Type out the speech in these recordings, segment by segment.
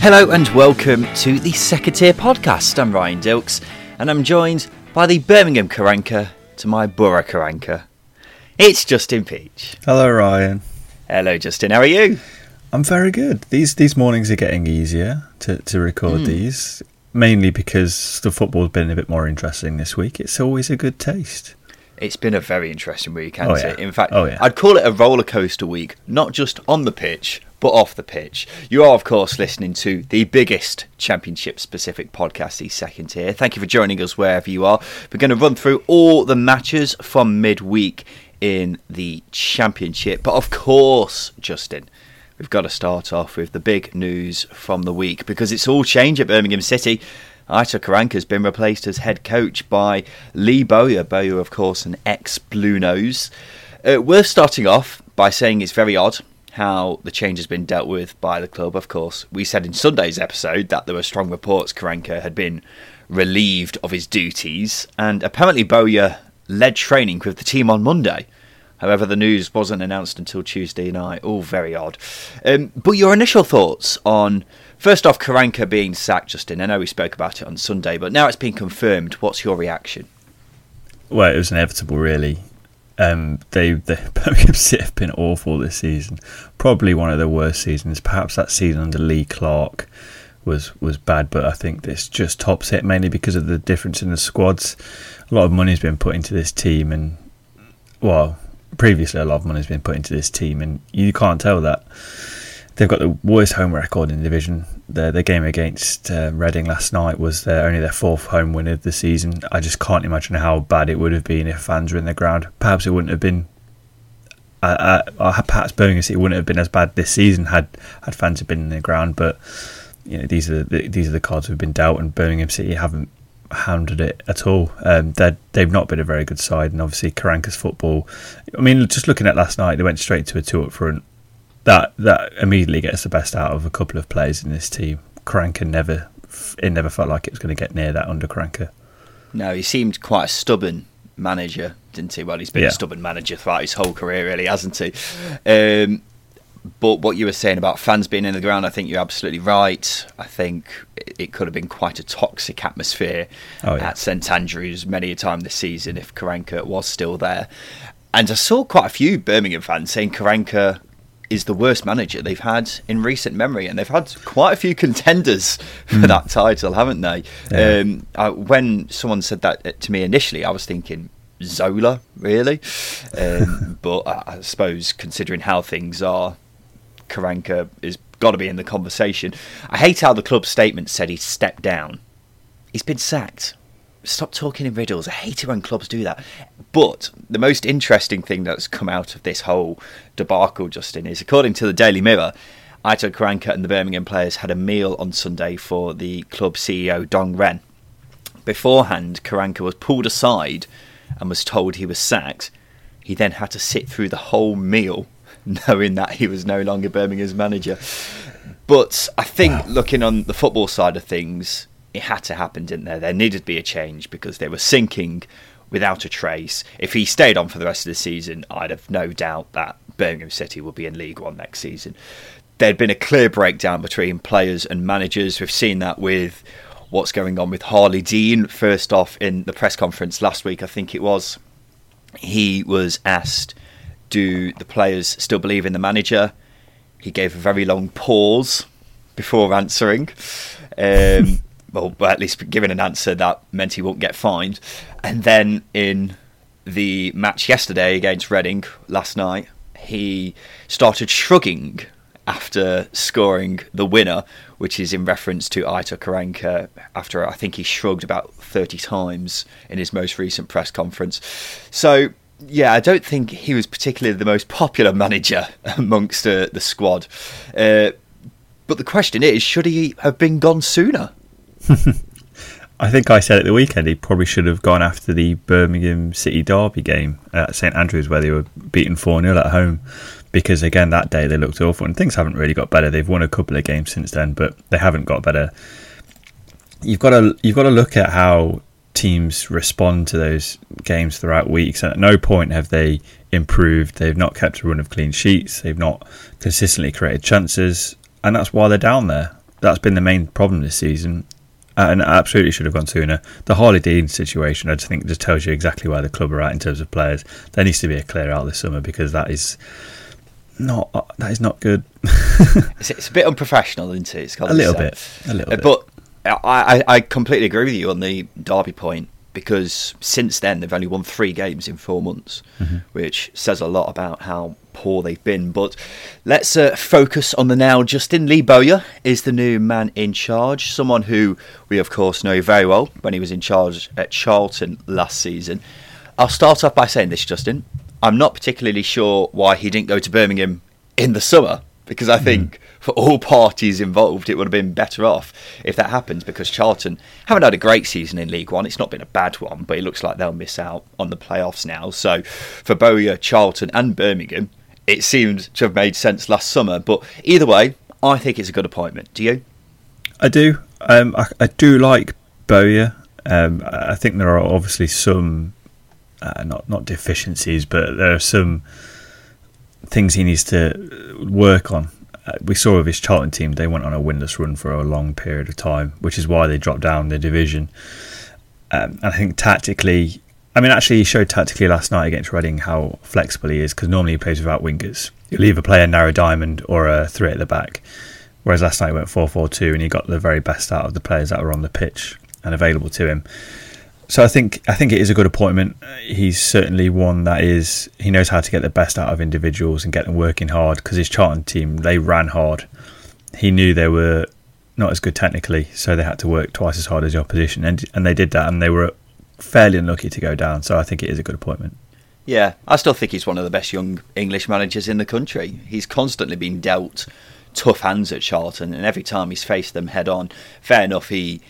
Hello and welcome to the Second Tier Podcast. I'm Ryan Dilks and I'm joined by the Birmingham Karanka to my Boro Karanka. It's Justin Peach. Hello, Ryan. Hello, Justin. How are you? I'm very good. These these mornings are getting easier to, to record Mm. these, mainly because the football's been a bit more interesting this week. It's always a good taste. It's been a very interesting week, hasn't Oh, yeah. it? In fact, Oh, yeah. I'd call it a roller coaster week, not just on the pitch, but off the pitch. You are, of course, listening to the biggest championship specific podcast, the second tier. Thank you for joining us wherever you are. We're going to run through all the matches from midweek in the championship. But of course, Justin, we've got to start off with the big news from the week because it's all changed at Birmingham City. Aitor Karanka has been replaced as head coach by Lee Bowyer. Bowyer, of course, an ex Blue Nose. Uh, we're starting off by saying it's very odd how the change has been dealt with by the club. Of course, we said in Sunday's episode that there were strong reports Karanka had been relieved of his duties, and apparently Bowyer led training with the team on Monday. However, the news wasn't announced until Tuesday night. All very odd. Um, but your initial thoughts on first off Karanka being sacked, Justin? I know we spoke about it on Sunday, but now it's been confirmed. What's your reaction? Well, it was inevitable, really. Um, they, the Birmingham City have been awful this season. Probably one of the worst seasons. Perhaps that season under Lee Clark was was bad, but I think this just tops it mainly because of the difference in the squads. A lot of money's been put into this team, and well, previously a lot of money's been put into this team, and you can't tell that. They've got the worst home record in the division. Their, the game against uh, Reading last night was their, only their fourth home win of the season. I just can't imagine how bad it would have been if fans were in the ground. Perhaps it wouldn't have been. Uh, uh, perhaps Birmingham City wouldn't have been as bad this season had had fans have been in the ground. But you know these are the, these are the cards we've been dealt, and Birmingham City haven't handled it at all. Um, they they've not been a very good side, and obviously Karanka's football. I mean, just looking at last night, they went straight to a two up front. That that immediately gets the best out of a couple of players in this team. Karanka never, it never felt like it was going to get near that under Karanka. No, he seemed quite a stubborn manager, didn't he? Well, he's been Yeah. a stubborn manager throughout his whole career, really, hasn't he? Um, but what you were saying about fans being in the ground, I think you're absolutely right. I think it- it could have been quite a toxic atmosphere Oh, yeah. at St Andrews many a time this season if Karanka was still there. And I saw quite a few Birmingham fans saying Karanka is the worst manager they've had in recent memory, and they've had quite a few contenders for that title, haven't they? Yeah. Um, I, when someone said that to me initially, I was thinking Zola, really. Um, but I, I suppose considering how things are, Karanka has got to be in the conversation. I hate how the club statement said he stepped down. He's been sacked. Stop talking in riddles. I hate it when clubs do that. But the most interesting thing that's come out of this whole debacle, Justin, is according to the Daily Mirror, Aitor Karanka and the Birmingham players had a meal on Sunday for the club CEO Dong Ren. Beforehand, Karanka was pulled aside and was told he was sacked. He then had to sit through the whole meal knowing that he was no longer Birmingham's manager. But I think looking on the football side of things, it had to happen, didn't there? There needed to be a change because they were sinking without a trace. If he stayed on for the rest of the season, I'd have no doubt that Birmingham City will be in League One next season. There'd been a clear breakdown between players and managers. We've seen that with what's going on with Harley Dean. First off, in the press conference last week, I think it was, he was asked, Do the players still believe in the manager? He gave a very long pause before answering. Um, well, at least given an answer that meant he won't get fined. And then in the match yesterday against Reading last night, he started shrugging after scoring the winner, which is in reference to Aitor Karanka after I think he shrugged about 30 times in his most recent press conference. So, yeah, I don't think he was particularly the most popular manager amongst uh, the squad. Uh, but the question is, should he have been gone sooner? I think I said at the weekend he probably should have gone after the Birmingham City Derby game at St Andrews where they were beaten 4 0 at home. Because again, that day they looked awful and things haven't really got better. They've won a couple of games since then, but they haven't got better. You've got to you've got to look at how teams respond to those games throughout weeks. And at no point have they improved. They've not kept a run of clean sheets. They've not consistently created chances, and that's why they're down there. That's been the main problem this season Uh, and absolutely should have gone sooner. The Harley Dean situation, I just think, just tells you exactly where the club are at in terms of players. There needs to be a clear out this summer because that is not uh, that is not good. it's, it's, a bit unprofessional, isn't it? a little bit, a little uh, bit. But I, I completely agree with you on the Derby point because since then they've only won three games in four months, mm-hmm. which says a lot about how poor they've been. But let's uh, focus on the now. Justin Lee Bowyer is the new man in charge, someone who we, of course, know very well when he was in charge at Charlton last season. I'll start off by saying this, Justin. I'm not particularly sure why he didn't go to Birmingham in the summer because I think. For all parties involved, it would have been better off if that happens because Charlton haven't had a great season in League One. It's not been a bad one, but it looks like they'll miss out on the playoffs now. So for Bowyer, Charlton, and Birmingham, it seemed to have made sense last summer. But either way, I think it's a good appointment. Do you? I do. Um, I, I, do like Bowyer. Um, I think there are obviously some, uh, not not deficiencies, but there are some things he needs to work on we saw with his Charlton team, they went on a winless run for a long period of time, which is why they dropped down the division. Um, and I think tactically, I mean, actually, he showed tactically last night against Reading how flexible he is because normally he plays without wingers. You'll either play a narrow diamond or a three at the back. Whereas last night he went 4 4 2 and he got the very best out of the players that were on the pitch and available to him. So I think I think it is a good appointment. He's certainly one that is he knows how to get the best out of individuals and get them working hard because his Charlton team they ran hard. He knew they were not as good technically, so they had to work twice as hard as the opposition, and and they did that, and they were fairly unlucky to go down. So I think it is a good appointment. Yeah, I still think he's one of the best young English managers in the country. He's constantly been dealt tough hands at Charlton, and every time he's faced them head on, fair enough, he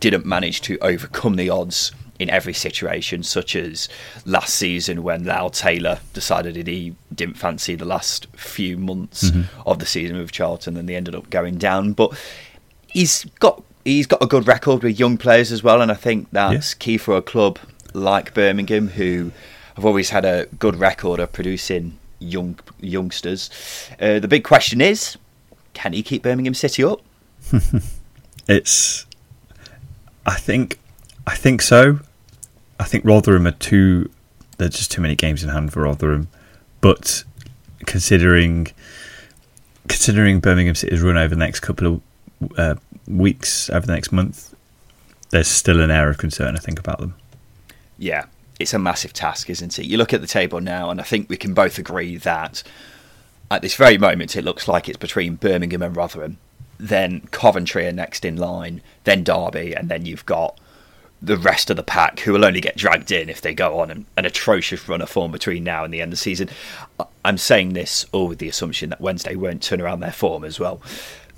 didn't manage to overcome the odds in every situation, such as last season when Lyle Taylor decided that he didn't fancy the last few months mm-hmm. of the season with Charlton, and they ended up going down. But he's got he's got a good record with young players as well, and I think that's yeah. key for a club like Birmingham, who have always had a good record of producing young youngsters. Uh, the big question is, can he keep Birmingham City up? it's, I think, I think so. I think Rotherham are too. There's just too many games in hand for Rotherham, but considering considering Birmingham City's run over the next couple of uh, weeks, over the next month, there's still an air of concern. I think about them. Yeah, it's a massive task, isn't it? You look at the table now, and I think we can both agree that at this very moment it looks like it's between Birmingham and Rotherham. Then Coventry are next in line, then Derby, and then you've got the rest of the pack who will only get dragged in if they go on an, an, atrocious run of form between now and the end of the season. I'm saying this all with the assumption that Wednesday won't turn around their form as well.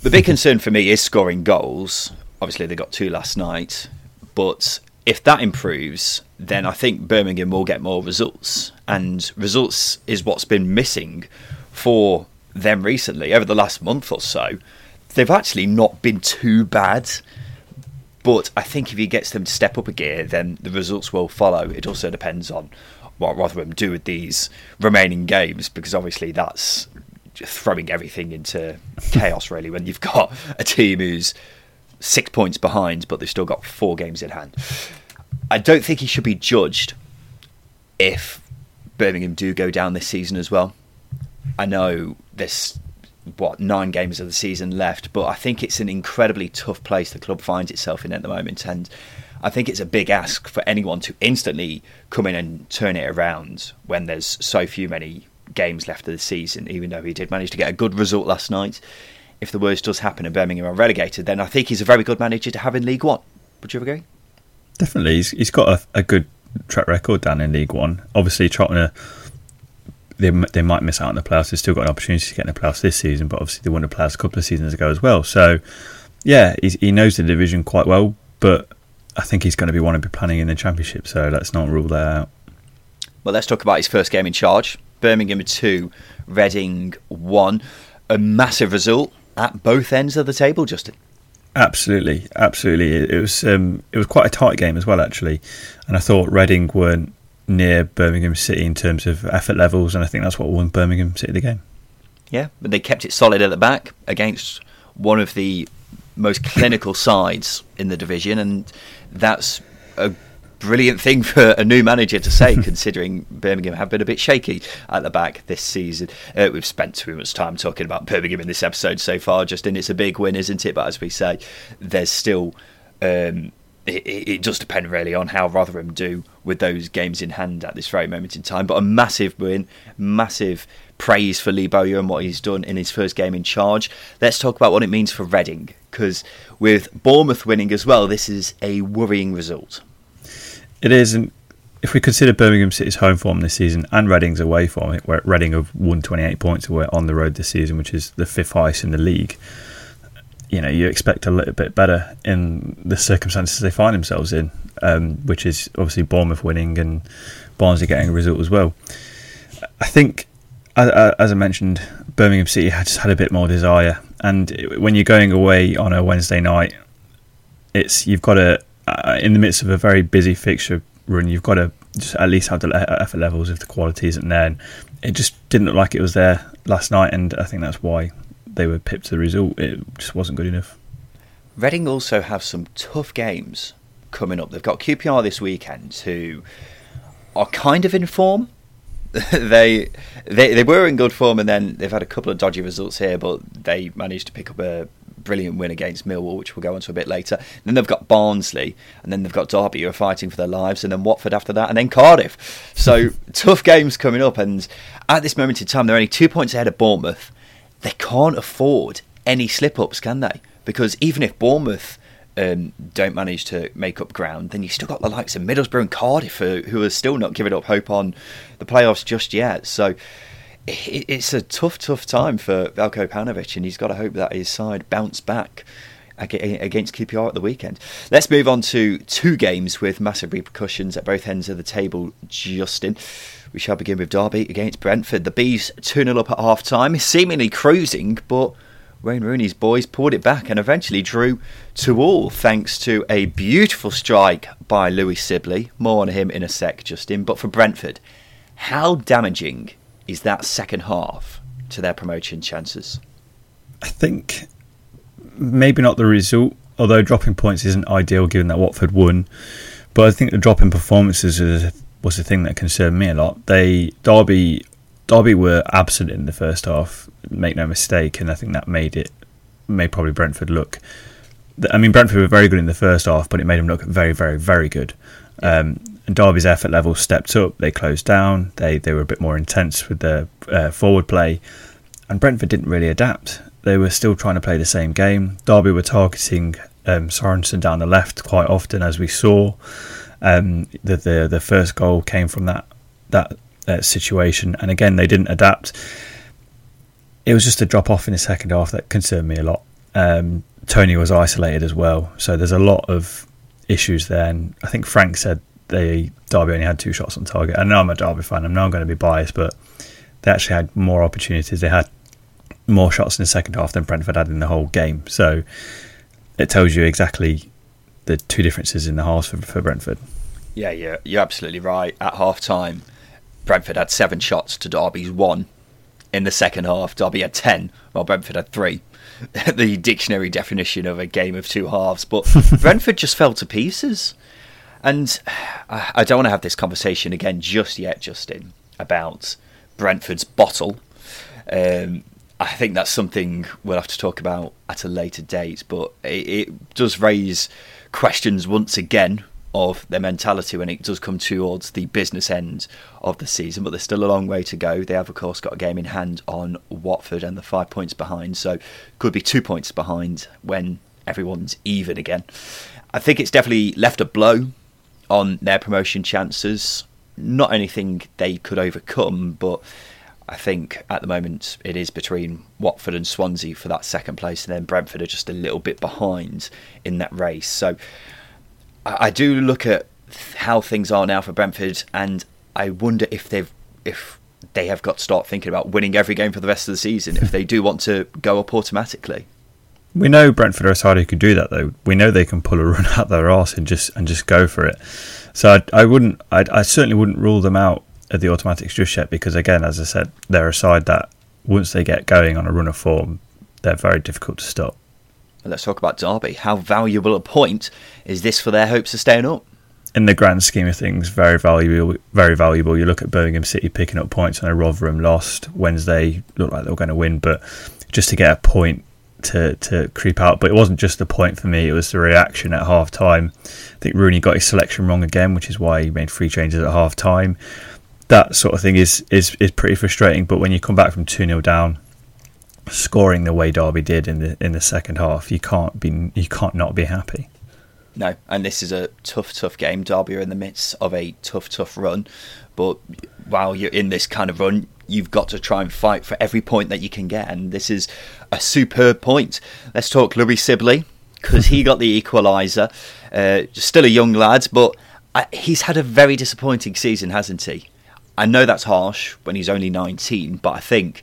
The big concern for me is scoring goals. Obviously, they got two last night, but if that improves, then I think Birmingham will get more results, and results is what's been missing for them recently over the last month or so. They've actually not been too bad but I think if he gets them to step up a gear, then the results will follow. It also depends on what Rotherham do with these remaining games, because obviously that's throwing everything into chaos, really, when you've got a team who's six points behind, but they've still got four games in hand. I don't think he should be judged if Birmingham do go down this season as well. I know this what nine games of the season left, but I think it's an incredibly tough place the club finds itself in at the moment, and I think it's a big ask for anyone to instantly come in and turn it around when there's so few many games left of the season. Even though he did manage to get a good result last night, if the worst does happen and Birmingham are relegated, then I think he's a very good manager to have in League One. Would you agree? Definitely, he's, he's got a, a good track record down in League One. Obviously, Tottenham they they might miss out on the playoffs. They've still got an opportunity to get in the playoffs this season, but obviously they won the playoffs a couple of seasons ago as well. So, yeah, he knows the division quite well, but I think he's going to be want to be planning in the championship. So let's not rule that out. Well, let's talk about his first game in charge. Birmingham two, Reading one. A massive result at both ends of the table, Justin. Absolutely, absolutely. It, was um, it was quite a tight game as well, actually, and I thought Reading weren't near Birmingham City in terms of effort levels, and I think that's what won Birmingham City the game. Yeah, but they kept it solid at the back against one of the most clinical sides in the division, and that's a brilliant thing for a new manager to say, considering Birmingham have been a bit shaky at the back this season. Uh, we've spent too much time talking about Birmingham in this episode so far, Justin. It's a big win, isn't it? But as we say, there's still. Um, it, it, does depend really on how Rotherham do with those games in hand at this very moment in time. But a massive win, massive praise for Lee Bowyer and what he's done in his first game in charge. Let's talk about what it means for Reading, because with Bournemouth winning as well, this is a worrying result. It is, and if we consider Birmingham City's home form this season and Reading's away form, where Reading have won 28 points away on the road this season, which is the fifth highest in the league you know you expect a little bit better in the circumstances they find themselves in, um, which is obviously Bournemouth winning and Barnsley getting a result as well. I think, as I mentioned, Birmingham City had just had a bit more desire, and when you're going away on a Wednesday night, it's you've got to uh, in the midst of a very busy fixture run, you've got to just at least have the effort levels if the quality isn't there. And it just didn't look like it was there last night, and I think that's why they were pipped to the result. It just wasn't good enough. Reading also have some tough games coming up. They've got QPR this weekend, who are kind of in form. they, they they were in good form, and then they've had a couple of dodgy results here, but they managed to pick up a brilliant win against Millwall, which we'll go into a bit later. then they've got Barnsley, and then they've got Derby, who are fighting for their lives, and then Watford after that, and then Cardiff. So tough games coming up, and at this moment in time, they're only two points ahead of Bournemouth they can't afford any slip ups, can they? Because even if Bournemouth um, don't manage to make up ground, then you've still got the likes of Middlesbrough and Cardiff who, who are still not giving up hope on the playoffs just yet. So it, it's a tough, tough time for Veljko Paunovic, and he's got to hope that his side bounce back against QPR at the weekend. Let's move on to two games with massive repercussions at both ends of the table, Justin. We shall begin with Derby against Brentford. The Bees 2 0 up at half time, seemingly cruising, but Wayne Rooney's boys pulled it back and eventually drew to all thanks to a beautiful strike by Louis Sibley. More on him in a sec, Justin. But for Brentford, how damaging is that second half to their promotion chances? I think maybe not the result, although dropping points isn't ideal given that Watford won. But I think the drop in performances is was the thing that concerned me a lot. They Derby Derby were absent in the first half. Make no mistake, and I think that made it made probably Brentford look. I mean, Brentford were very good in the first half, but it made them look very, very, very good. Um, and Derby's effort level stepped up. They closed down. They they were a bit more intense with their uh, forward play, and Brentford didn't really adapt. They were still trying to play the same game. Derby were targeting um, Sorensen down the left quite often, as we saw. Um, the, the the first goal came from that that uh, situation, and again they didn't adapt. It was just a drop off in the second half that concerned me a lot. Um, Toney was isolated as well, so there's a lot of issues there. And I think Frank said they Derby only had two shots on target. I know I'm a Derby fan. I'm going to be biased, but they actually had more opportunities. They had more shots in the second half than Brentford had in the whole game. So it tells you exactly the two differences in the halves for, for Brentford. Yeah, yeah, you're absolutely right. At half time, Brentford had seven shots to Derby's one. In the second half, Derby had ten, while Brentford had three. the dictionary definition of a game of two halves. But Brentford just fell to pieces. And I don't want to have this conversation again just yet, Justin, about Brentford's bottle. Um, I think that's something we'll have to talk about at a later date, but it, it does raise questions once again of their mentality when it does come towards the business end of the season. But there's still a long way to go. They have, of course, got a game in hand on Watford and the five points behind, so could be two points behind when everyone's even again. I think it's definitely left a blow on their promotion chances. Not anything they could overcome, but I think at the moment it is between Watford and Swansea for that second place, and then Brentford are just a little bit behind in that race. So I do look at how things are now for Brentford, and I wonder if they've if they have got to start thinking about winning every game for the rest of the season if they do want to go up automatically. We know Brentford are a side who could do that, though. We know they can pull a run out their arse and just and just go for it. So I, I wouldn't, I, I certainly wouldn't rule them out the automatics just yet because, again, as I said, they're a side that once they get going on a run of form, they're very difficult to stop. Let's talk about Derby. How valuable a point is this for their hopes of staying up? In the grand scheme of things, very valuable. Very valuable. You look at Birmingham City picking up points. I know Rotherham lost Wednesday. Looked like they were going to win, but just to get a point to to creep out. But it wasn't just the point for me; it was the reaction at half time. I think Rooney got his selection wrong again, which is why he made three changes at half time that sort of thing is is is pretty frustrating. But when you come back from two 0 down, scoring the way Derby did in the in the second half, you can't be you can't not be happy. No, and this is a tough, tough game. Derby are in the midst of a tough, tough run, but while you're in this kind of run, you've got to try and fight for every point that you can get, and this is a superb point. Let's talk Louis Sibley because he got the equaliser. Uh, still a young lad, but uh, he's had a very disappointing season, hasn't he? I know that's harsh when he's only 19, but I think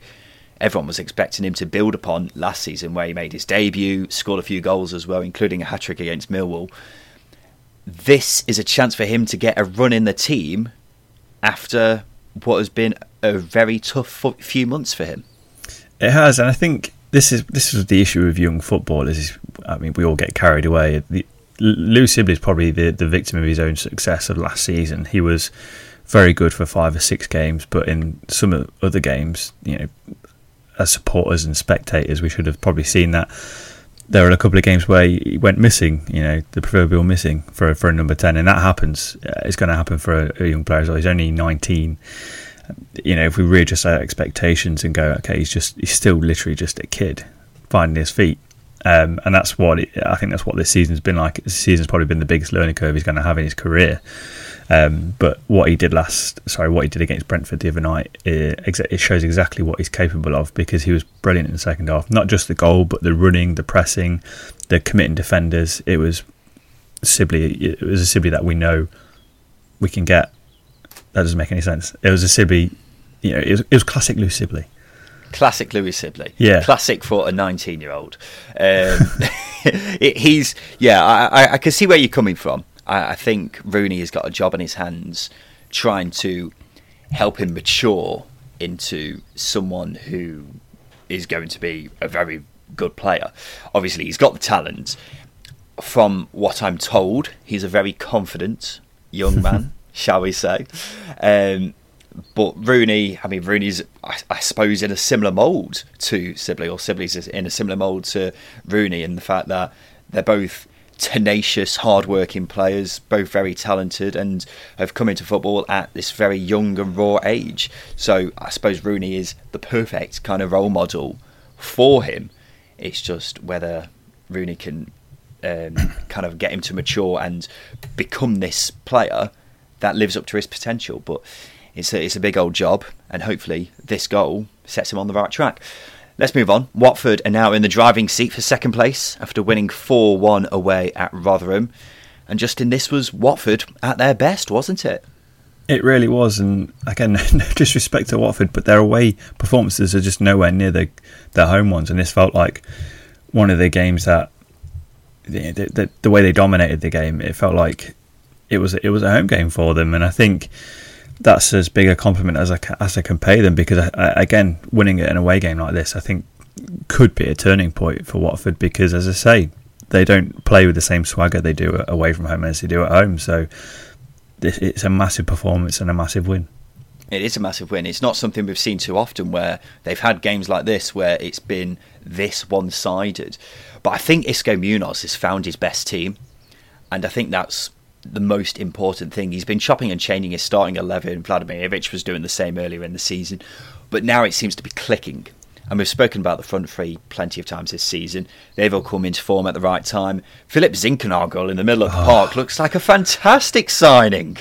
everyone was expecting him to build upon last season where he made his debut, scored a few goals as well, including a hat trick against Millwall. This is a chance for him to get a run in the team after what has been a very tough few months for him. It has, and I think this is this is the issue with young footballers. I mean, we all get carried away. The, Lou Sibley is probably the, the victim of his own success of last season. He was very good for five or six games, but in some other games, you know, as supporters and spectators, we should have probably seen that. There were a couple of games where he went missing, you know, the proverbial missing for for a number ten, and that happens. Uh, it's going to happen for a, a young player as well. He's only nineteen. You know, if we readjust our expectations and go, okay, he's just he's still literally just a kid finding his feet. Um, and that's what it, I think. That's what this season's been like. This season's probably been the biggest learning curve he's going to have in his career. Um, but what he did last, sorry, what he did against Brentford the other night, it, it, shows exactly what he's capable of because he was brilliant in the second half. Not just the goal, but the running, the pressing, the committing defenders. It was Sibley. It was a Sibley that we know we can get. That doesn't make any sense. It was a Sibley. You know, it was, it was classic Lou Sibley. Classic Louis Sibley. Yeah. Classic for a 19 year old. Um, he's, yeah, I, I, I, can see where you're coming from. I, I think Rooney has got a job in his hands trying to help him mature into someone who is going to be a very good player. Obviously, he's got the talent. From what I'm told, he's a very confident young man, shall we say. Um, but Rooney, I mean, Rooney's, I, I, suppose, in a similar mould to Sibley, or Sibley's in a similar mould to Rooney, in the fact that they're both tenacious, hard-working players, both very talented, and have come into football at this very young and raw age. So I suppose Rooney is the perfect kind of role model for him. It's just whether Rooney can um, kind of get him to mature and become this player that lives up to his potential. But it's a, it's a big old job, and hopefully this goal sets him on the right track. Let's move on. Watford are now in the driving seat for second place after winning 4 1 away at Rotherham. And Justin, this was Watford at their best, wasn't it? It really was, and again, no disrespect to Watford, but their away performances are just nowhere near their their home ones, and this felt like one of the games that the, the, the way they dominated the game. It felt like it was it was a home game for them, and I think that's as big a compliment as I can, as I can pay them because I, I, again, winning an away game like this, I think could be a turning point for Watford because, as I say, they don't play with the same swagger they do away from home as they do at home. So it's a massive performance and a massive win. It is a massive win. It's not something we've seen too often where they've had games like this where it's been this one sided. But I think Xisco Munoz has found his best team. And I think that's the most important thing. He's been chopping and changing his starting 11. Vladimir Ivic was doing the same earlier in the season. But now it seems to be clicking. And we've spoken about the front three plenty of times this season. They've all come into form at the right time. Philip Zinckernagel in the middle of the oh. park looks like a fantastic signing.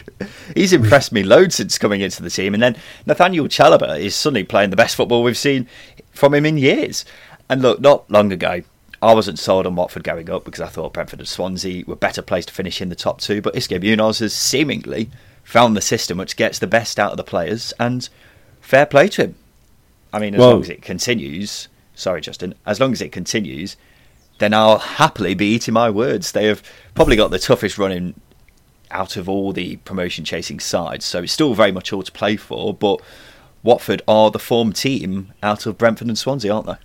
He's impressed me loads since coming into the team. And then Nathaniel Chalobah is suddenly playing the best football we've seen from him in years. And look, not long ago, I wasn't sold on Watford going up because I thought Brentford and Swansea were better placed to finish in the top two. But Xisco Munoz has seemingly found the system which gets the best out of the players, and fair play to him. I mean, as well, long as it continues, sorry, Justin, as long as it continues, then I'll happily be eating my words. They have probably got the toughest running out of all the promotion chasing sides, so it's still very much all to play for. But Watford are the form team out of Brentford and Swansea, aren't they?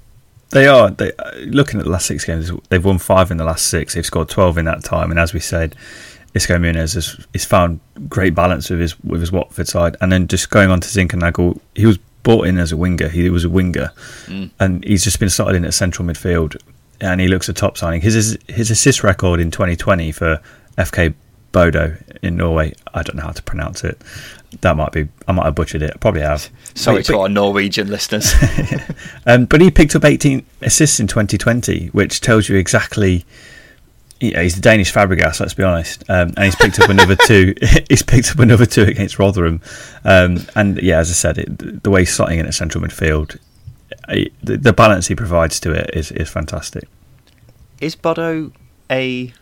They are. They, uh, looking at the last six games, they've won five in the last six. They've scored twelve in that time, and as we said, Xisco Munoz has, has found great balance with his with his Watford side. And then just going on to Zinckernagel, he was bought in as a winger. He was a winger, mm. and he's just been started in at central midfield, and he looks a top signing. His his assist record in 2020 for FK Bodo in Norway. I don't know how to pronounce it. That might be. I might have butchered it. I probably have. Sorry but, to our Norwegian listeners. um, but he picked up 18 assists in 2020, which tells you exactly yeah, he's the Danish Fabregas. Let's be honest, um, and he's picked up another two. he's picked up another two against Rotherham, um, and yeah, as I said, it, the way he's slotting in at central midfield, the, the, balance he provides to it is is fantastic. Is Bodo a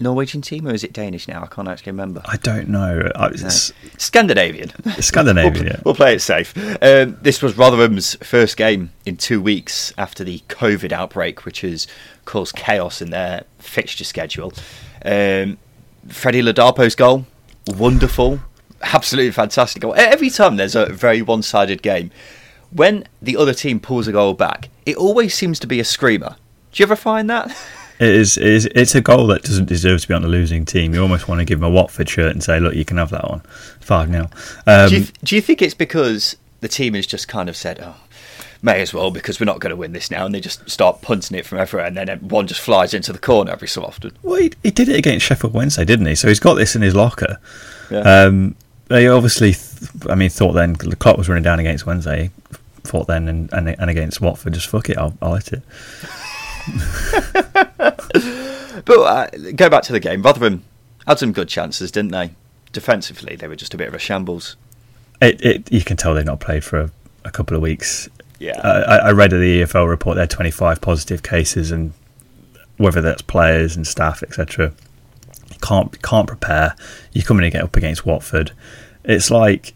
Norwegian team or is it Danish now? I can't actually remember. I don't know. I, No. Scandinavian. Scandinavian. we'll, yeah. we'll, play it safe. Um, this was Rotherham's first game in two weeks after the COVID outbreak, which has caused chaos in their fixture schedule. Um, Freddie Ladapo's goal, wonderful, absolutely fantastic goal. Every time there's a very one-sided game, when the other team pulls a goal back, it always seems to be a screamer. Do you ever find that? It is, it is. It's a goal that doesn't deserve to be on the losing team. You almost want to give him a Watford shirt and say, "Look, you can have that one, five 0 um, do, do you think it's because the team has just kind of said, "Oh, may as well because we're not going to win this now, and they just start punting it from everywhere, and then one just flies into the corner every so often. Well, he, he did it against Sheffield Wednesday, didn't he? So he's got this in his locker. Yeah. Um, they obviously, th- I mean, thought then the clock was running down against Wednesday. Thought then and, and, and against Watford, just fuck it, I'll, I'll hit it. but uh, go back to the game. Rotherham had some good chances, didn't they? Defensively, they were just a bit of a shambles. It, it, you can tell they've not played for a, a couple of weeks. Yeah, uh, I, I, read the EFL report there 25 positive cases, and whether that's players and staff, etc. Can't can't prepare. You come in and get up against Watford. It's like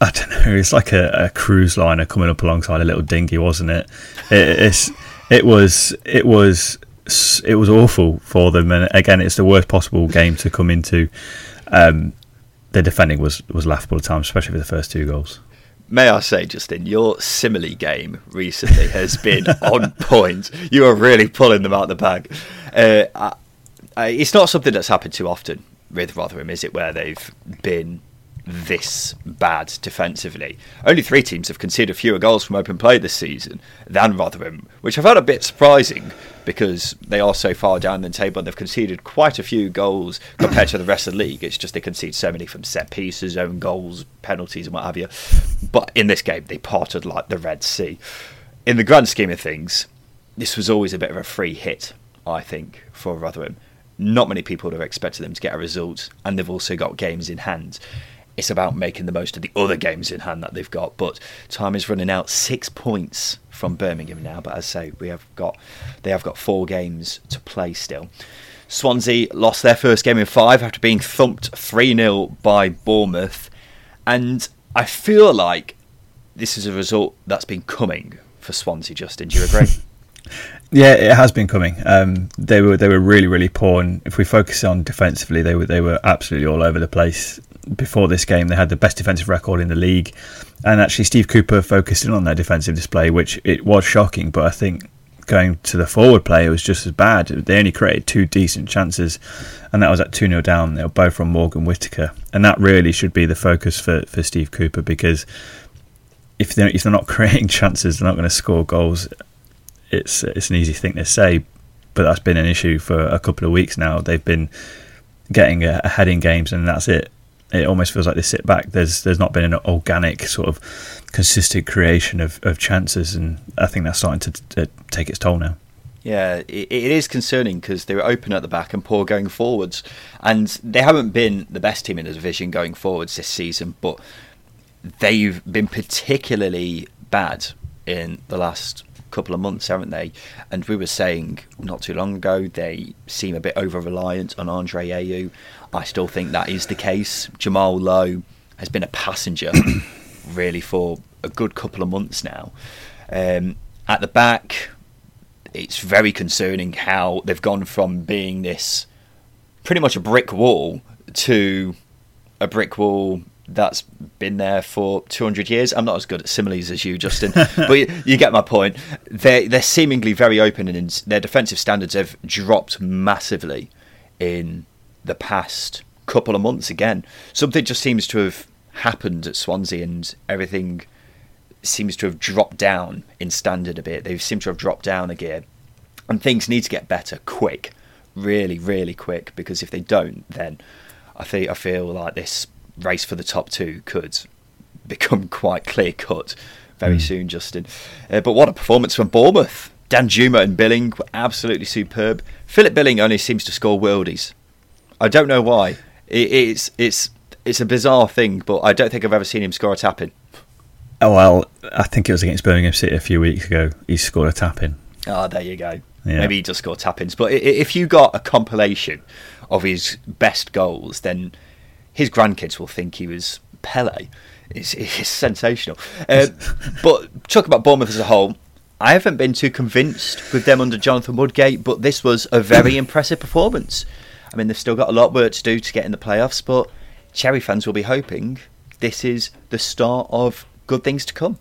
I don't know. It's like a, a cruise liner coming up alongside a little dinghy, wasn't it? it it's it was it was it was awful for them, and again, it's the worst possible game to come into. Um, the defending was was laughable at times, especially for the first two goals may I say, Justin, your simile game recently has been on point. You are really pulling them out the bag. Uh, I, I, it's not something that's happened too often with Rotherham, is it? Where they've been this bad defensively. Only three teams have conceded fewer goals from open play this season than Rotherham, which I found a bit surprising because they are so far down the table and they've conceded quite a few goals compared to the rest of the league. It's just they concede so many from set pieces, own goals, penalties, and what have you. But in this game, they parted like the Red Sea. In the grand scheme of things, this was always a bit of a free hit, I think, for Rotherham. Not many people would have expected them to get a result, and they've also got games in hand it's about making the most of the other games in hand that they've got. But time is running out. Six points from Birmingham now, but as I say, we have got they have got four games to play still. Swansea lost their first game in five after being thumped 3 0 by Bournemouth. And I feel like this is a result that's been coming for Swansea, Justin. Do you agree? yeah, it has been coming. Um, they were they were really really poor, and if we focus on defensively, they were they were absolutely all over the place before this game, they had the best defensive record in the league, and actually Steve Cooper focused in on their defensive display, which it was shocking. But I think going to the forward play, it was just as bad. They only created two decent chances, and that was at 2 0 down. They were both from Morgan Whittaker. And that really should be the focus for, for Steve Cooper because if they're, if they're not creating chances, they're not going to score goals. It's, it's an easy thing to say, but that's been an issue for a couple of weeks now. They've been getting ahead in games, and that's it. It almost feels like they sit back. There's there's not been an organic sort of consistent creation of, of chances, and I think that's starting to, take its toll now. Yeah, it, it is concerning because they were open at the back and poor going forwards, and they haven't been the best team in the division going forwards this season, but they've been particularly bad in the last couple of months, haven't they? And we were saying not too long ago they seem a bit over reliant on Andre Ayew. I still think that is the case. Jamal Lowe has been a passenger really for a good couple of months now. Um, at the back, it's very concerning how they've gone from being this pretty much a brick wall to a brick wall that's been there for 200 years. I'm not as good at similes as you, Justin, but you, you, get my point. They're, they're seemingly very open, and their defensive standards have dropped massively in the past couple of months again. Something just seems to have happened at Swansea, and everything seems to have dropped down in standard a bit. They seem to have dropped down a gear, and things need to get better quick, really, really quick. Because if they don't, then I think I feel like this race for the top two could become quite clear cut very mm. soon, Justin. Uh, but what a performance from Bournemouth! Danjuma and Billing were absolutely superb. Philip Billing only seems to score worldies. I don't know why. It, it's it's it's a bizarre thing, but I don't think I've ever seen him score a tap in. Oh well, I think it was against Birmingham City a few weeks ago. He scored a tap in. Oh, there you go. Yeah. Maybe he just scored tap ins. But if you got a compilation of his best goals, then his grandkids will think he was Pele. It's, it's sensational. Uh, but talk about Bournemouth as a whole. I haven't been too convinced with them under Jonathan Woodgate, but this was a very impressive performance. I mean, they've still got a lot of work to do to get in the playoffs, but Cherry fans will be hoping this is the start of good things to come.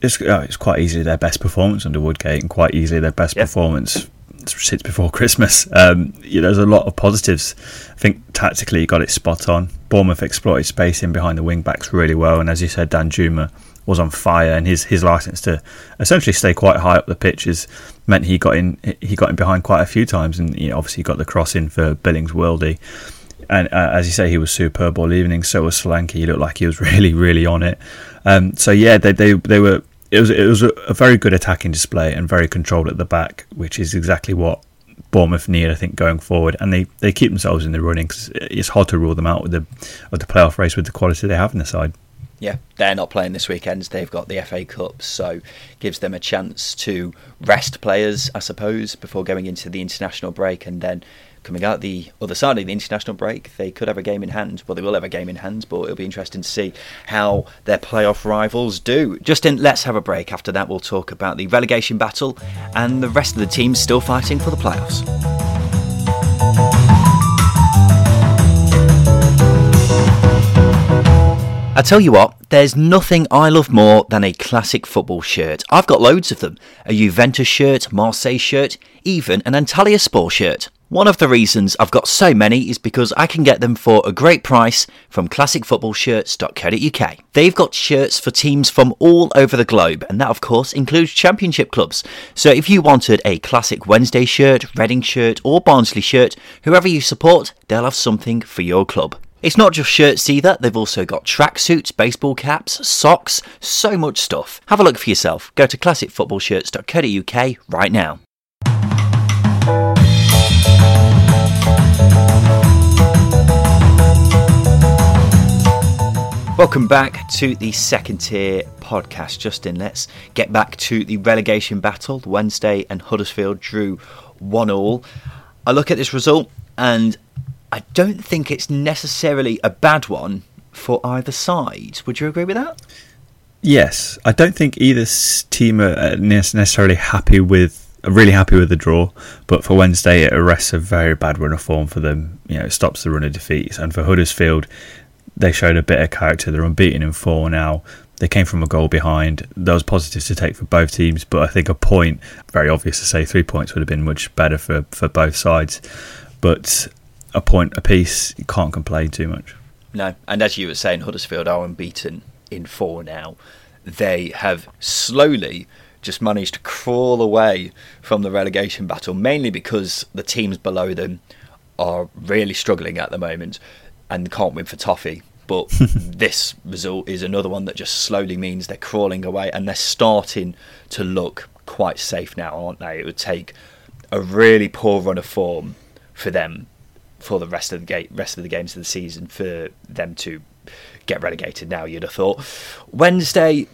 It's, uh, it's quite easily their best performance under Woodgate, and quite easily their best yep. performance since before Christmas. Um, there's a lot of positives. I think tactically he got it spot on. Bournemouth exploited space in behind the wing backs really well, and as you said, Danjuma was on fire, and his his license to essentially stay quite high up the pitch is meant he got in he got in behind quite a few times, and you know, obviously got the cross in for Billings Worldy. And uh, as you say, he was superb all evening. So was Solanke. He looked like he was really, really on it. Um, so yeah, they, they they were it was it was a, very good attacking display and very controlled at the back, which is exactly what Bournemouth need, I think, going forward. And they, they keep themselves in the running because it's hard to rule them out with the of the playoff race with the quality they have in the side. Yeah, they're not playing this weekend. They've got the FA Cup, so gives them a chance to rest players, I suppose, before going into the international break, and then coming out the other side of the international break, they could have a game in hand. Well, they will have a game in hand, but it'll be interesting to see how their playoff rivals do. Justin, let's have a break. After that, we'll talk about the relegation battle and the rest of the teams still fighting for the playoffs. I tell you what, there's nothing I love more than a classic football shirt. I've got loads of them. A Juventus shirt, Marseille shirt, even an Antalyaspor shirt. One of the reasons I've got so many is because I can get them for a great price from classicfootballshirts.co.uk. They've got shirts for teams from all over the globe, and that of course includes championship clubs. So if you wanted a classic Wednesday shirt, Reading shirt, or Barnsley shirt, whoever you support, they'll have something for your club. It's not just shirts either, they've also got tracksuits, baseball caps, socks, so much stuff. Have a look for yourself. Go to classicfootballshirts.co.uk right now. Welcome back to the second tier podcast. Justin, let's get back to the relegation battle. Wednesday and Huddersfield drew one all. I look at this result and I don't think it's necessarily a bad one for either side. Would you agree with that? Yes, I don't think either team are uh, necessarily happy with really happy with the draw, but for Wednesday it arrests a very bad run of form for them. You know, it stops the run of defeats, and for Huddersfield, they showed a bit of character. They're unbeaten in four now. They came from a goal behind. Was positives to take for both teams, but I think a point, very obvious to say, three points would have been much better for, for both sides. But a point apiece, you can't complain too much. No, and as you were saying, Huddersfield are unbeaten in four now. They have slowly just managed to crawl away from the relegation battle, mainly because the teams below them are really struggling at the moment and can't win for toffee. But this result is another one that just slowly means they're crawling away and they're starting to look quite safe now, aren't they? It would take a really poor run of form for them for the rest of the ga- rest of the games of the season for them to get relegated. Now you'd have thought Wednesday,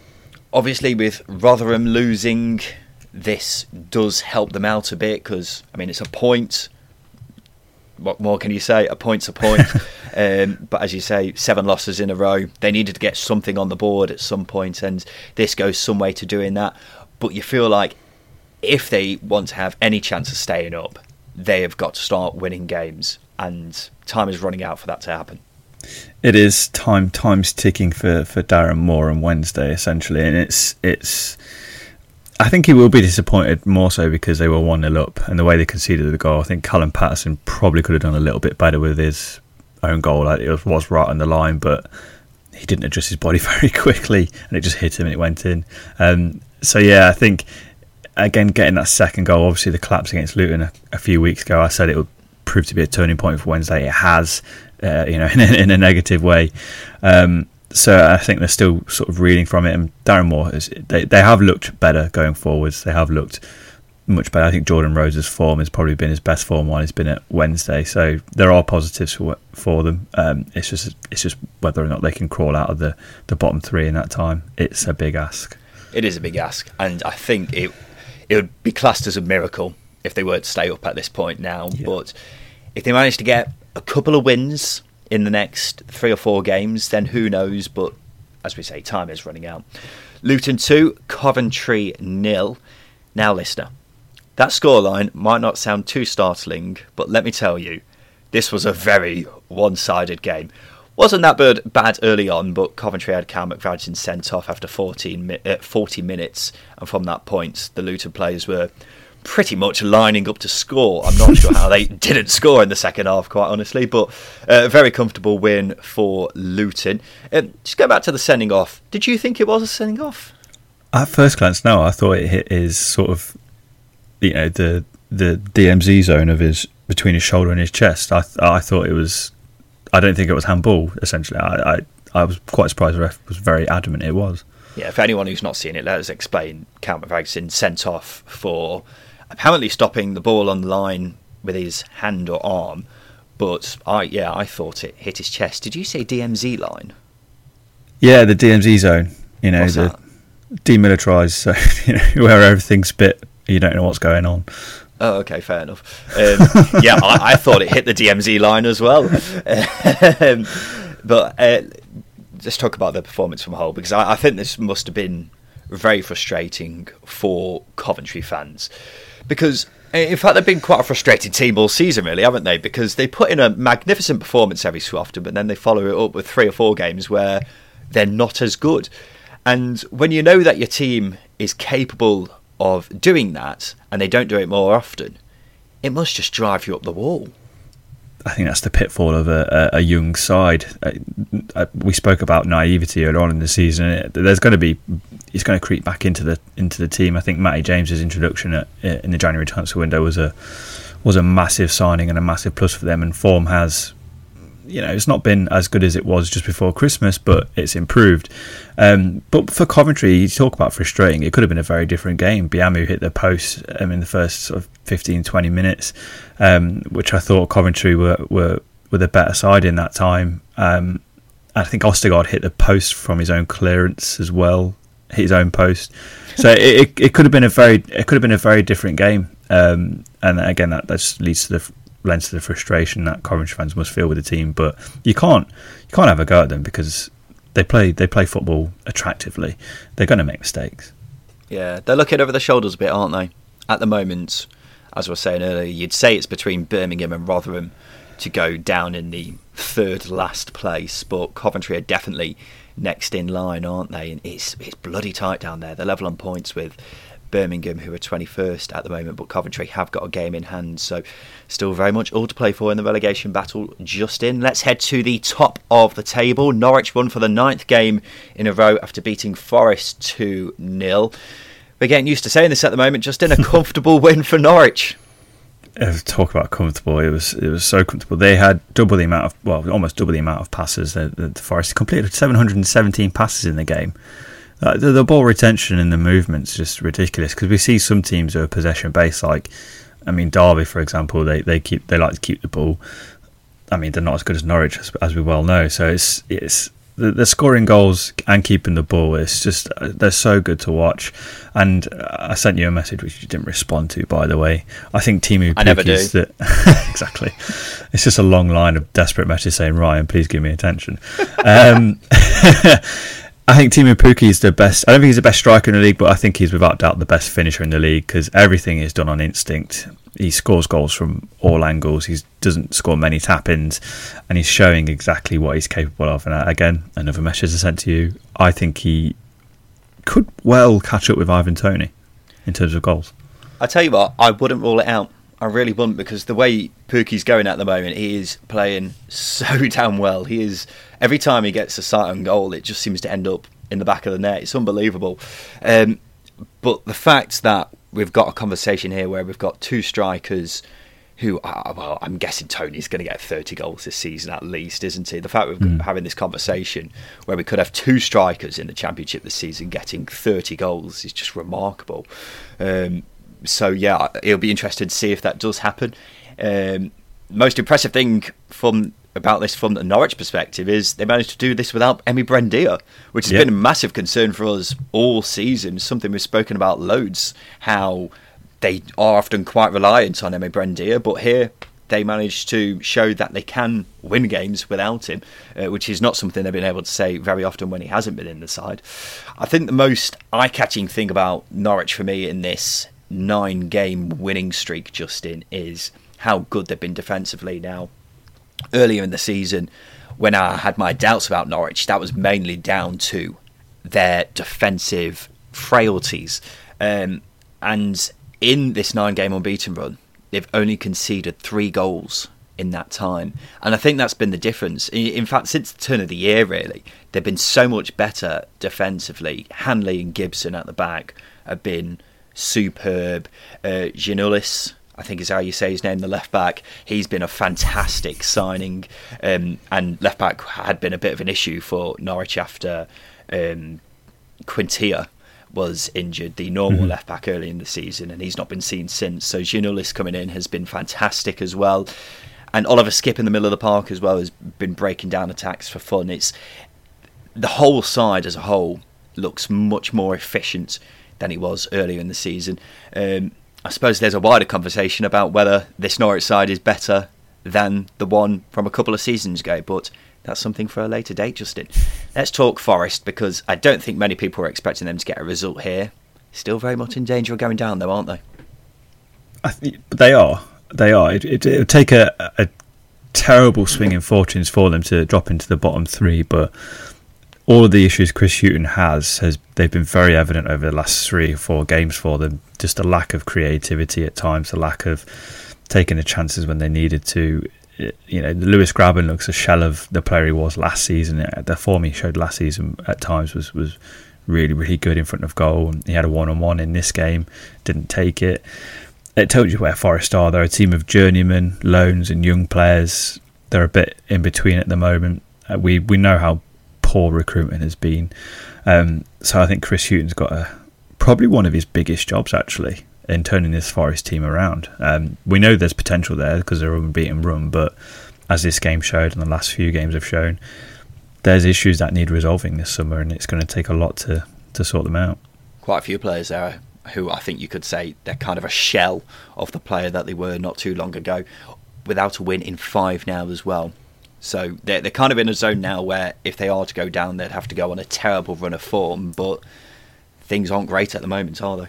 obviously with Rotherham losing, this does help them out a bit because I mean it's a point what more can you say? A point's a point. um, but as you say, seven losses in a row. They needed to get something on the board at some point, and this goes some way to doing that. But you feel like if they want to have any chance of staying up, they have got to start winning games, and time is running out for that to happen. It is time. Time's ticking for, for Darren Moore on Wednesday, essentially, and it's it's I think he will be disappointed more so because they were 1 0 up and the way they conceded the goal. I think Callum Paterson probably could have done a little bit better with his own goal. It was right on the line, but he didn't adjust his body very quickly and it just hit him and it went in. Um, so, yeah, I think, again, getting that second goal, obviously the collapse against Luton a, a, few weeks ago, I said it would prove to be a turning point for Wednesday. It has, uh, you know, in a, in a negative way. Um, so I think they're still sort of reading from it. And Darren Moore, they they have looked better going forwards. They have looked much better. I think Jordan Rhodes's form has probably been his best form while he's been at Wednesday. So there are positives for for them. Um, it's just it's just whether or not they can crawl out of the, the bottom three in that time. It's a big ask. It is a big ask, and I think it it would be classed as a miracle if they were to stay up at this point now. Yeah. But if they manage to get a couple of wins in the next three or four games, then who knows? But as we say, time is running out. Luton 2, Coventry nil. Now, listener, that scoreline might not sound too startling, but let me tell you, this was a very one sided game. Wasn't that bad, bad early on, but Coventry had Kyle McFadzean sent off after 14, uh, 40 minutes, and from that point, the Luton players were pretty much lining up to score. I'm not sure how they didn't score in the second half, quite honestly, but a uh, very comfortable win for Luton. Um, just go back to the sending off. Did you think it was a sending off? At first glance, no. I thought it hit his sort of, you know, the the DMZ zone of his between his shoulder and his chest. I I thought it was. I don't think it was handball. Essentially, I I, I was quite surprised. The ref was very adamant it was. Yeah, for anyone who's not seen it, let us explain. Kyle McFadzean sent off for apparently stopping the ball on the line with his hand or arm. But I, yeah, I thought it hit his chest. Did you say DMZ line? Yeah, the DMZ zone. You know, What's the that? demilitarized, so you know, where everything's bit, you don't know what's going on. Oh, okay, fair enough. Um, yeah, I, I, thought it hit the DMZ line as well. um, but uh, let's talk about the performance from Hull because I, I think this must have been very frustrating for Coventry fans because in fact they've been quite a frustrated team all season really haven't they because they put in a magnificent performance every so often but then they follow it up with three or four games where they're not as good and when you know that your team is capable of doing that and they don't do it more often it must just drive you up the wall I think that's the pitfall of a, a, young side. Uh, uh, we spoke about naivety earlier on in the season. There's going to be, he's going to creep back into the into the team. I think Matty James's introduction at, in the January transfer window was a was a massive signing and a massive plus for them. And form has you know, it's not been as good as it was just before Christmas, but it's improved. Um, but for Coventry, you talk about frustrating. It could have been a very different game. Biamou hit the post um, in the first sort of 15, 20 minutes, um, which I thought Coventry were, were, were the better side in that time. Um, I think Ostigard hit the post from his own clearance as well, his own post. So it, it, it, could have been a very it could have been a very different game. Um, and again, that, that just leads to the lends to the frustration that Coventry fans must feel with the team. But you can't you can't have a go at them because they play they play football attractively. They're going to make mistakes. Yeah, they're looking over their shoulders a bit, aren't they? At the moment, as I was saying earlier, you'd say it's between Birmingham and Rotherham to go down in the third last place, but Coventry are definitely next in line, aren't they? And it's it's bloody tight down there. They're level on points with Birmingham, who are 21st at the moment, but Coventry have got a game in hand, so still very much all to play for in the relegation battle. Justin, let's head to the top of the table. Norwich won for the ninth game in a row after beating Forest 2 0. We're getting used to saying this at the moment, Justin. A comfortable win for Norwich. Uh, talk about comfortable! It was it was so comfortable. They had double the amount of well, almost double the amount of passes. The, the, the Forest completed 717 passes in the game. Uh, the, the, ball retention and the movement's just ridiculous because we see some teams who are possession based. Like, I mean, Derby, for example, they, they keep they like to keep the ball. I mean, they're not as good as Norwich, as, as we well know. So it's it's they're scoring goals and keeping the ball. It's just uh, they're so good to watch. And uh, I sent you a message which you didn't respond to, by the way. I think Teemu I never do. That, exactly. It's just a long line of desperate messages saying, "Ryan, please give me attention." Um, I think Teemu Pukki is the best. I don't think he's the best striker in the league, but I think he's without doubt the best finisher in the league because everything is done on instinct. He scores goals from all angles. He doesn't score many tap ins, and he's showing exactly what he's capable of. And uh, again, another message I sent to you. I think he could well catch up with Ivan Toney in terms of goals. I tell you what, I wouldn't rule it out. I really wouldn't because the way Pukki's going at the moment, he is playing so damn well. He is every time he gets a sight on goal, it just seems to end up in the back of the net. It's unbelievable. Um, but the fact that we've got a conversation here where we've got two strikers who, are, well, I'm guessing Toney's going to get 30 goals this season at least, isn't he? The fact we're mm. having this conversation where we could have two strikers in the Championship this season getting 30 goals is just remarkable. Um, so yeah, it'll be interesting to see if that does happen. Um, most impressive thing from about this from the Norwich perspective is they managed to do this without Emi Buendia, which has yep. been a massive concern for us all season. Something we've spoken about loads. How they are often quite reliant on Emi Buendia, but here they managed to show that they can win games without him, uh, which is not something they've been able to say very often when he hasn't been in the side. I think the most eye-catching thing about Norwich for me in this nine game winning streak, Justin, is how good they've been defensively now. Earlier in the season, when I had my doubts about Norwich, that was mainly down to their defensive frailties. Um, and in this nine game unbeaten run, they've only conceded three goals in that time. And I think that's been the difference. In fact, since the turn of the year, really, they've been so much better defensively. Hanley and Gibson at the back have been superb. Uh, I think is how you say his name, the left back. He's been a fantastic signing, um, and left back had been a bit of an issue for Norwich after um, Quintilla was injured, the normal mm-hmm. left back early in the season, and he's not been seen since. So Giannoulis coming in has been fantastic as well. And Oliver Skipp in the middle of the park as well has been breaking down attacks for fun. It's the whole side as a whole looks much more efficient than he was earlier in the season. Um, I suppose there's a wider conversation about whether this Norwich side is better than the one from a couple of seasons ago, but that's something for a later date, Justin. Let's talk Forest because I don't think many people are expecting them to get a result here. Still very much in danger of going down, though, aren't they? Th- they are. They are. It, it, it would take a, a terrible swing in fortunes for them to drop into the bottom three, but all of the issues Chris Hughton has has they've been very evident over the last three or four games for them. Just a lack of creativity at times, a lack of taking the chances when they needed to. You know, Lewis Grabban looks a shell of the player he was last season. The form he showed last season at times was was really really good in front of goal. He had a one on one in this game, didn't take it. It tells you where Forest are. They're a team of journeymen, loans, and young players. They're a bit in between at the moment. Uh, we we know how poor recruitment has been. Um, so I think Chris Hughton's got a probably one of his biggest jobs actually in turning this Forest team around. Um, we know there's potential there because they're unbeaten run, but as this game showed and the last few games have shown, there's issues that need resolving this summer, and it's going to take a lot to to sort them out. Quite a few players there who I think you could say they're kind of a shell of the player that they were not too long ago, without a win in five now as well. So they're, they're kind of in a zone now where if they are to go down, they'd have to go on a terrible run of form, but things aren't great at the moment, are they?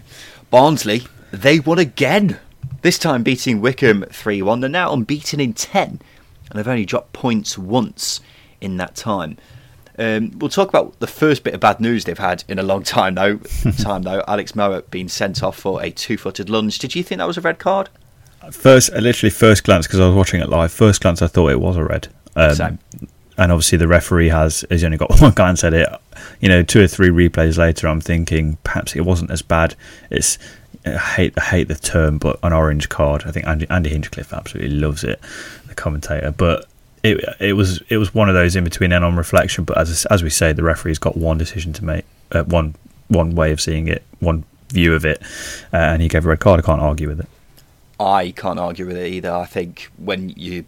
Barnsley, they won again. This time beating Wycombe 3 1. They're now unbeaten in 10, and they've only dropped points once in that time. Um, we'll talk about the first bit of bad news they've had in a long time, though. time though, Alex Mowatt being sent off for a two-footed lunge. Did you think that was a red card? First, literally first glance because I was watching it live. First glance, I thought it was a red. Um, Same. And obviously, the referee has has only got one guy and said it. You know, two or three replays later, I'm thinking perhaps it wasn't as bad. It's I hate I hate the term, but an orange card. I think Andy, Andy Hinchcliffe absolutely loves it, the commentator. But it it was it was one of those in between and on reflection. But as as we say, the referee's got one decision to make, uh, one one way of seeing it, one view of it, uh, and he gave a red card. I can't argue with it. I can't argue with it either. I think when you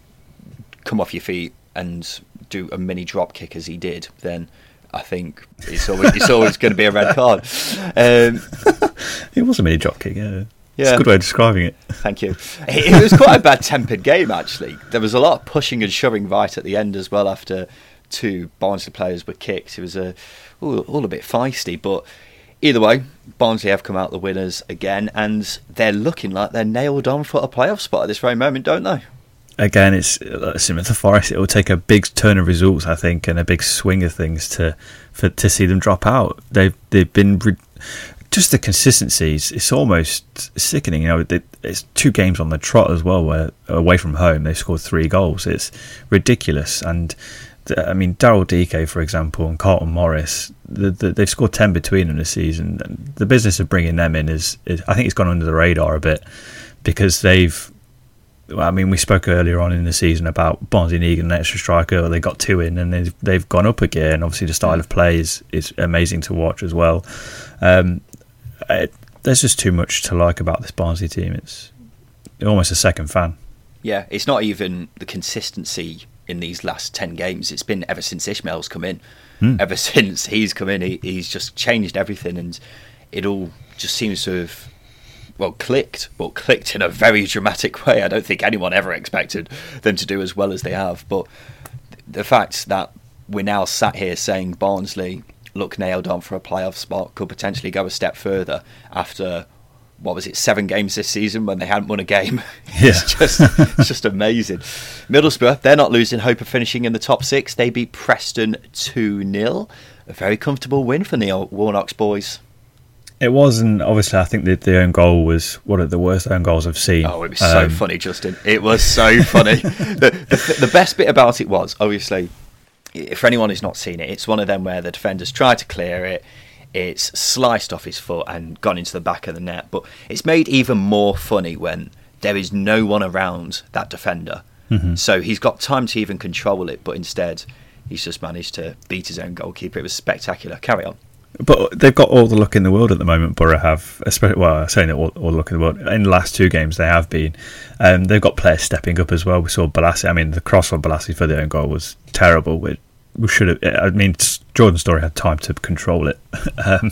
come off your feet and do a mini drop kick as he did, then I think it's always it's always going to be a red card. Um, it was a mini drop kick. Yeah. Yeah. It's a good way of describing it. Thank you. It, it was quite a bad tempered game, actually. There was a lot of pushing and shoving right at the end as well after two Barnsley players were kicked. It was a, all, all a bit feisty, but either way, Barnsley have come out the winners again, and they're looking like they're nailed on for a playoff spot at this very moment, don't they? Again, it's similar to Forest. It will take a big turn of results, I think, and a big swing of things to for to see them drop out. They've they've been re- just the consistencies. It's almost sickening. You know, it, it's two games on the trot as well, where away from home they've scored three goals. It's ridiculous, and I mean Daryl Dike, for example, and Carlton Morris, the, the, they've scored ten between them this season. The business of bringing them in is, is, I think, it's gone under the radar a bit because they've. I mean, we spoke earlier on in the season about Barnsley and Egan, an extra striker. They got two in, and they've they've gone up again. And obviously, the style of play is, is amazing to watch as well. Um, there's just too much to like about this Barnsley team. It's almost a second fan. Yeah, it's not even the consistency in these last 10 games. It's been ever since Ismaël's come in. Hmm. Ever since he's come in, he, he's just changed everything and it all just seems to have, well, clicked, but clicked in a very dramatic way. I don't think anyone ever expected them to do as well as they have. But the fact that we're now sat here saying Barnsley look nailed on for a playoff spot, could potentially go a step further after what was it, seven games this season when they hadn't won a game. Yeah. it's just it's just amazing. Middlesbrough, they're not losing hope of finishing in the top six. They beat Preston 2 0. A very comfortable win for Neil Warnock's boys. It was, and obviously, I think the, the own goal was one of the worst own goals I've seen. Oh, it was so Um, funny, Justin. It was so funny. the, the, the best bit about it was, obviously, for anyone who's not seen it, it's one of them where the defenders try to clear it. It's sliced off his foot and gone into the back of the net. But it's made even more funny when there is no one around that defender. Mhm. So he's got time to even control it, but instead he's just managed to beat his own goalkeeper. It was spectacular. Carry on. But they've got all the luck in the world at the moment. Boro have, especially well, saying that all, all the luck in the world in the last two games they have been. Um, they've got players stepping up as well. We saw Balassi. I mean, the cross on Balassi for the own goal was terrible. We, should have. I mean, Jordan Storey had time to control it. um,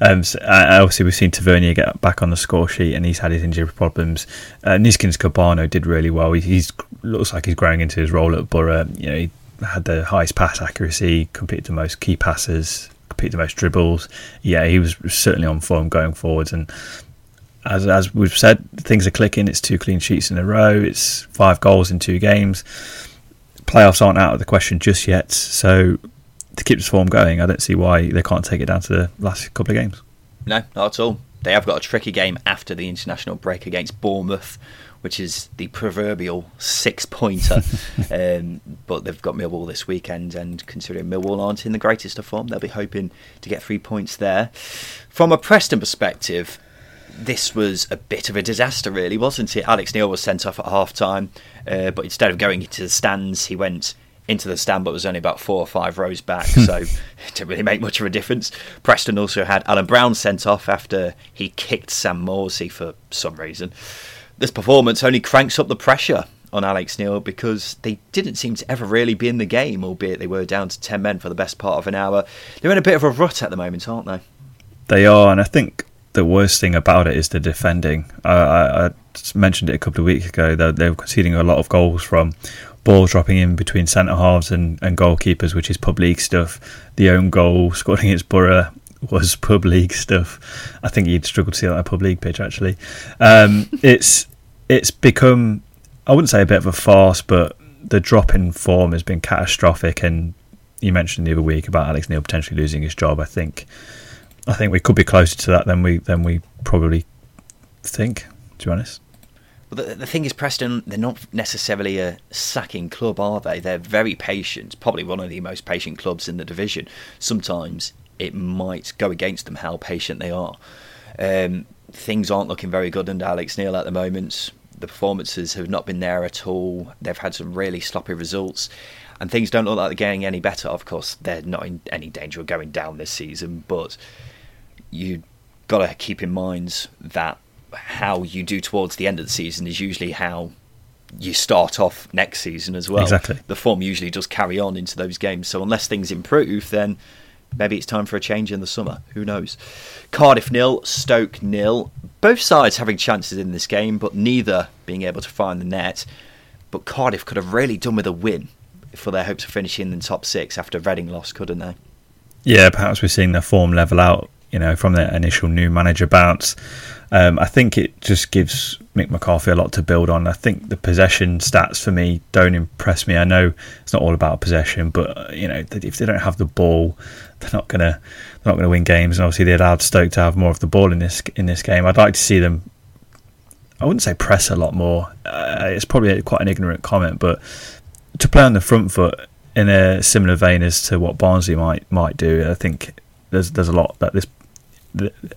um, so, uh, obviously, we've seen Tavernier get back on the score sheet, and he's had his injury problems. Uh, Neeskens Kebano did really well. He he's, looks like he's growing into his role at Boro. You know, he had the highest pass accuracy, completed the most key passes, the most dribbles. Yeah, he was certainly on form going forwards. And as as we've said, things are clicking. It's two clean sheets in a row. It's five goals in two games. Playoffs aren't out of the question just yet. So to keep this form going, I don't see why they can't take it down to the last couple of games. No, not at all. They have got a tricky game after the international break against Bournemouth, which is the proverbial six pointer. um, but they've got Millwall this weekend, and considering Millwall aren't in the greatest of form, they'll be hoping to get three points there. From a Preston perspective, this was a bit of a disaster, really, wasn't it? Alex Neil was sent off at half time, uh, but instead of going into the stands, he went into the stand, but was only about four or five rows back, so it didn't really make much of a difference. Preston also had Alan Browne sent off after he kicked Sam Morsy for some reason. This performance only cranks up the pressure on Alex Neil because they didn't seem to ever really be in the game, albeit they were down to 10 men for the best part of an hour. They're in a bit of a rut at the moment, aren't they? They are, and I think the worst thing about it is the defending. I, I, I mentioned it a couple of weeks ago that they were conceding a lot of goals from balls dropping in between centre halves and, and goalkeepers, which is pub league stuff. The own goal scored against Boro was pub league stuff. I think you'd struggle to see that on a pub league pitch actually. Um, it's it's become I wouldn't say a bit of a farce, but the drop in form has been catastrophic and you mentioned the other week about Alex Neil potentially losing his job. I think I think we could be closer to that than we than we probably think. To be honest. Well, the, the thing is, Preston, they're not necessarily a sacking club, are they? They're very patient, probably one of the most patient clubs in the division. Sometimes it might go against them how patient they are. Um, things aren't looking very good under Alex Neil at the moment. The performances have not been there at all. They've had some really sloppy results, and things don't look like they're getting any better. Of course, they're not in any danger of going down this season, but you've got to keep in mind that how you do towards the end of the season is usually how you start off next season as well. Exactly. The form usually does carry on into those games. So unless things improve, then maybe it's time for a change in the summer. Who knows? Cardiff nil, Stoke nil. Both sides having chances in this game, but neither being able to find the net. But Cardiff could have really done with a win for their hopes of finishing in the top six after Reading lost, couldn't they? Yeah, perhaps we're seeing their form level out. You know, from their initial new manager bounce. Um, I think it just gives Mick McCarthy a lot to build on. I think the possession stats for me don't impress me. I know it's not all about possession, but you know if they don't have the ball, they're not gonna they're not gonna win games. And obviously they allowed Stoke to have more of the ball in this in this game. I'd like to see them. I wouldn't say press a lot more. Uh, it's probably quite an ignorant comment, but to play on the front foot in a similar vein as to what Barnsley might might do, I think there's there's a lot that this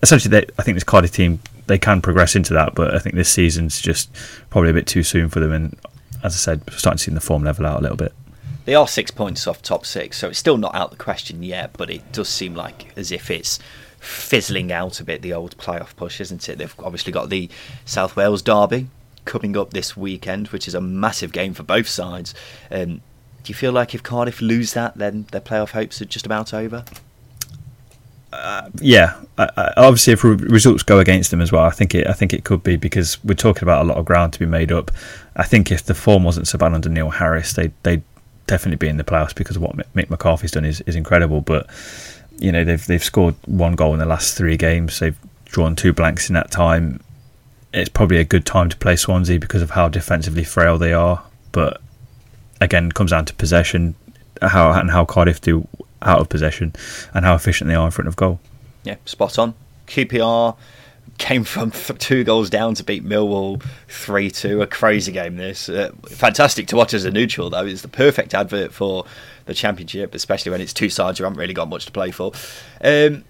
essentially they, I think this Cardiff team they can progress into that, but I think this season's just probably a bit too soon for them. And as I said, starting to see the form level out a little bit. They are six points off top six, so it's still not out of the question yet. But it does seem like as if it's fizzling out a bit. The old playoff push, isn't it? They've obviously got the South Wales derby coming up this weekend, which is a massive game for both sides. Um, do you feel like if Cardiff lose that, then their playoff hopes are just about over? Uh, yeah, I, I, obviously, if re- results go against them as well, I think it. I think it could be because we're talking about a lot of ground to be made up. I think if the form wasn't so bad under Neil Harris, they they definitely be in the playoffs because of what Mick McCarthy's done is, is incredible. But you know they've they've scored one goal in the last three games. They've drawn two blanks in that time. It's probably a good time to play Swansea because of how defensively frail they are. But again, it comes down to possession, how and how Cardiff do out of possession and how efficient they are in front of goal. Yeah, spot on. QPR came from two goals down to beat Millwall 3 2. A crazy game, this. Uh, fantastic to watch as a neutral, though. It's the perfect advert for the Championship, especially when it's two sides who haven't really got much to play for. Um,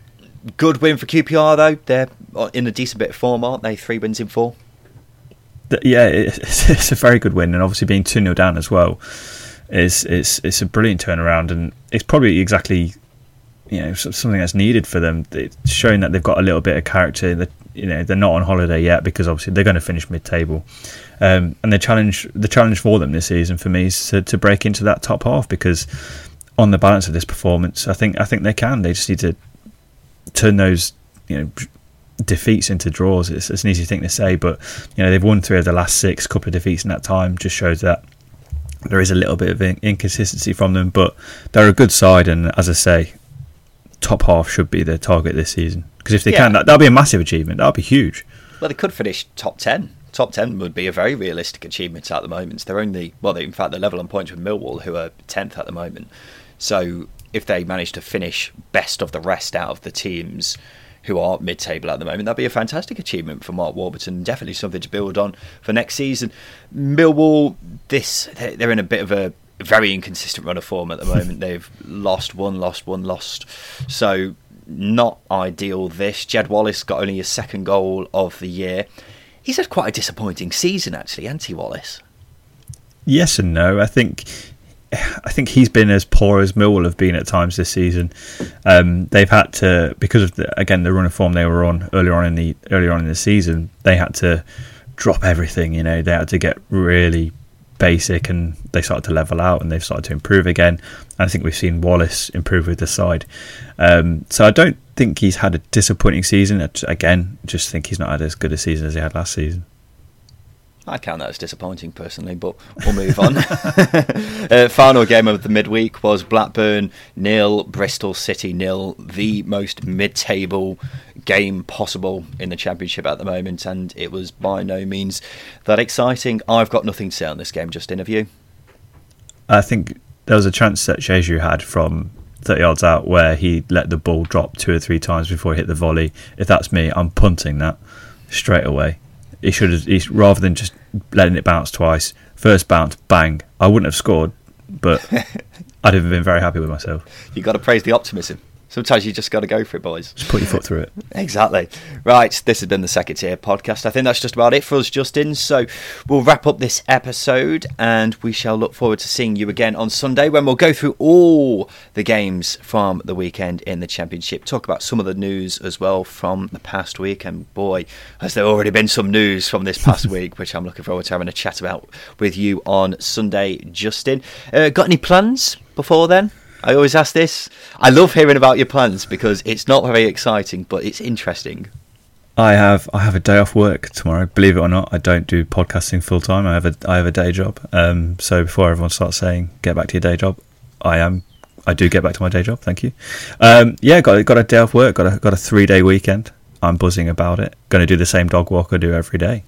good win for QPR, though. They're in a decent bit of form, aren't they? Three wins in four. Yeah, it's, a very good win, and obviously being 2 0 down as well is it's it's a brilliant turnaround, and it's probably exactly you know something that's needed for them. It's showing that they've got a little bit of character. That you know they're not on holiday yet because obviously they're going to finish mid-table, um, and the challenge the challenge for them this season for me is to, to break into that top half because on the balance of this performance, I think I think they can. They just need to turn those you know defeats into draws. It's, it's an easy thing to say, but you know they've won three of the last six. Couple of defeats in that time just shows that there is a little bit of inconsistency from them, but they're a good side, and as I say, top half should be their target this season. Because if they yeah. can, that, that'll be a massive achievement. That'll be huge. Well, they could finish top ten. Top ten would be a very realistic achievement at the moment. They're only well, they, in fact, they're level on points with Millwall, who are tenth at the moment. So if they manage to finish best of the rest out of the teams who are mid-table at the moment. That'd be a fantastic achievement for Mark Warburton. Definitely something to build on for next season. Millwall, this they're in a bit of a very inconsistent run of form at the moment. They've lost one, lost one, lost. So not ideal. This Jed Wallace got only his second goal of the year. He's had quite a disappointing season, actually, anti Wallace. Yes and no. I think I think he's been as poor as Millwall have been at times this season. Um, they've had to because of the, again the run of form they were on earlier on in the earlier on in the season. They had to drop everything. You know, they had to get really basic, and they started to level out, and they've started to improve again. I think we've seen Wallace improve with the side. Um, so I don't think he's had a disappointing season. Again, just think he's not had as good a season as he had last season. I count that as disappointing personally, but we'll move on. uh, final game of the midweek was Blackburn nil, Bristol City nil, the most mid-table game possible in the championship at the moment, and it was by no means that exciting. I've got nothing to say on this game. Justin. Just interview. I think there was a chance that Jeju had from 30 yards out where he let the ball drop two or three times before he hit the volley. If that's me, I'm punting that straight away. He should have, he, rather than just letting it bounce twice, first bounce, bang. I wouldn't have scored, but I'd have been very happy with myself. You've got to praise the optimism. Sometimes you just got to go for it, boys. Just put your foot through it. Exactly. Right, this has been the second tier podcast. I think that's just about it for us, Justin. So we'll wrap up this episode and we shall look forward to seeing you again on Sunday when we'll go through all the games from the weekend in the Championship. Talk about some of the news as well from the past week. And boy, has there already been some news from this past week, which I'm looking forward to having a chat about with you on Sunday, Justin. Uh, got any plans before then? I always ask this. I love hearing about your plans because it's not very exciting, but it's interesting. I have I have a day off work tomorrow. Believe it or not, I don't do podcasting full time. I have a I have a day job. Um, so before everyone starts saying get back to your day job, I am I do get back to my day job. Thank you. Um, yeah, got got a day off work. Got a got a three day weekend. I'm buzzing about it. Going to do the same dog walk I do every day.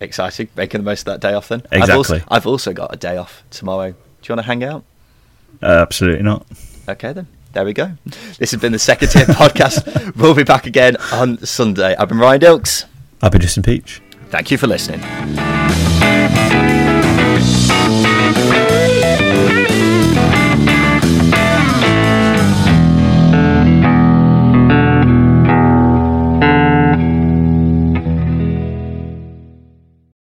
Exciting, making the most of that day off then. Exactly. I've also, I've also got a day off tomorrow. Do you want to hang out? Uh, absolutely not. Okay, then. There we go. This has been the Second Tier Podcast. We'll be back again on Sunday. I've been Ryan Dilks. I've been Justin Peach. Thank you for listening.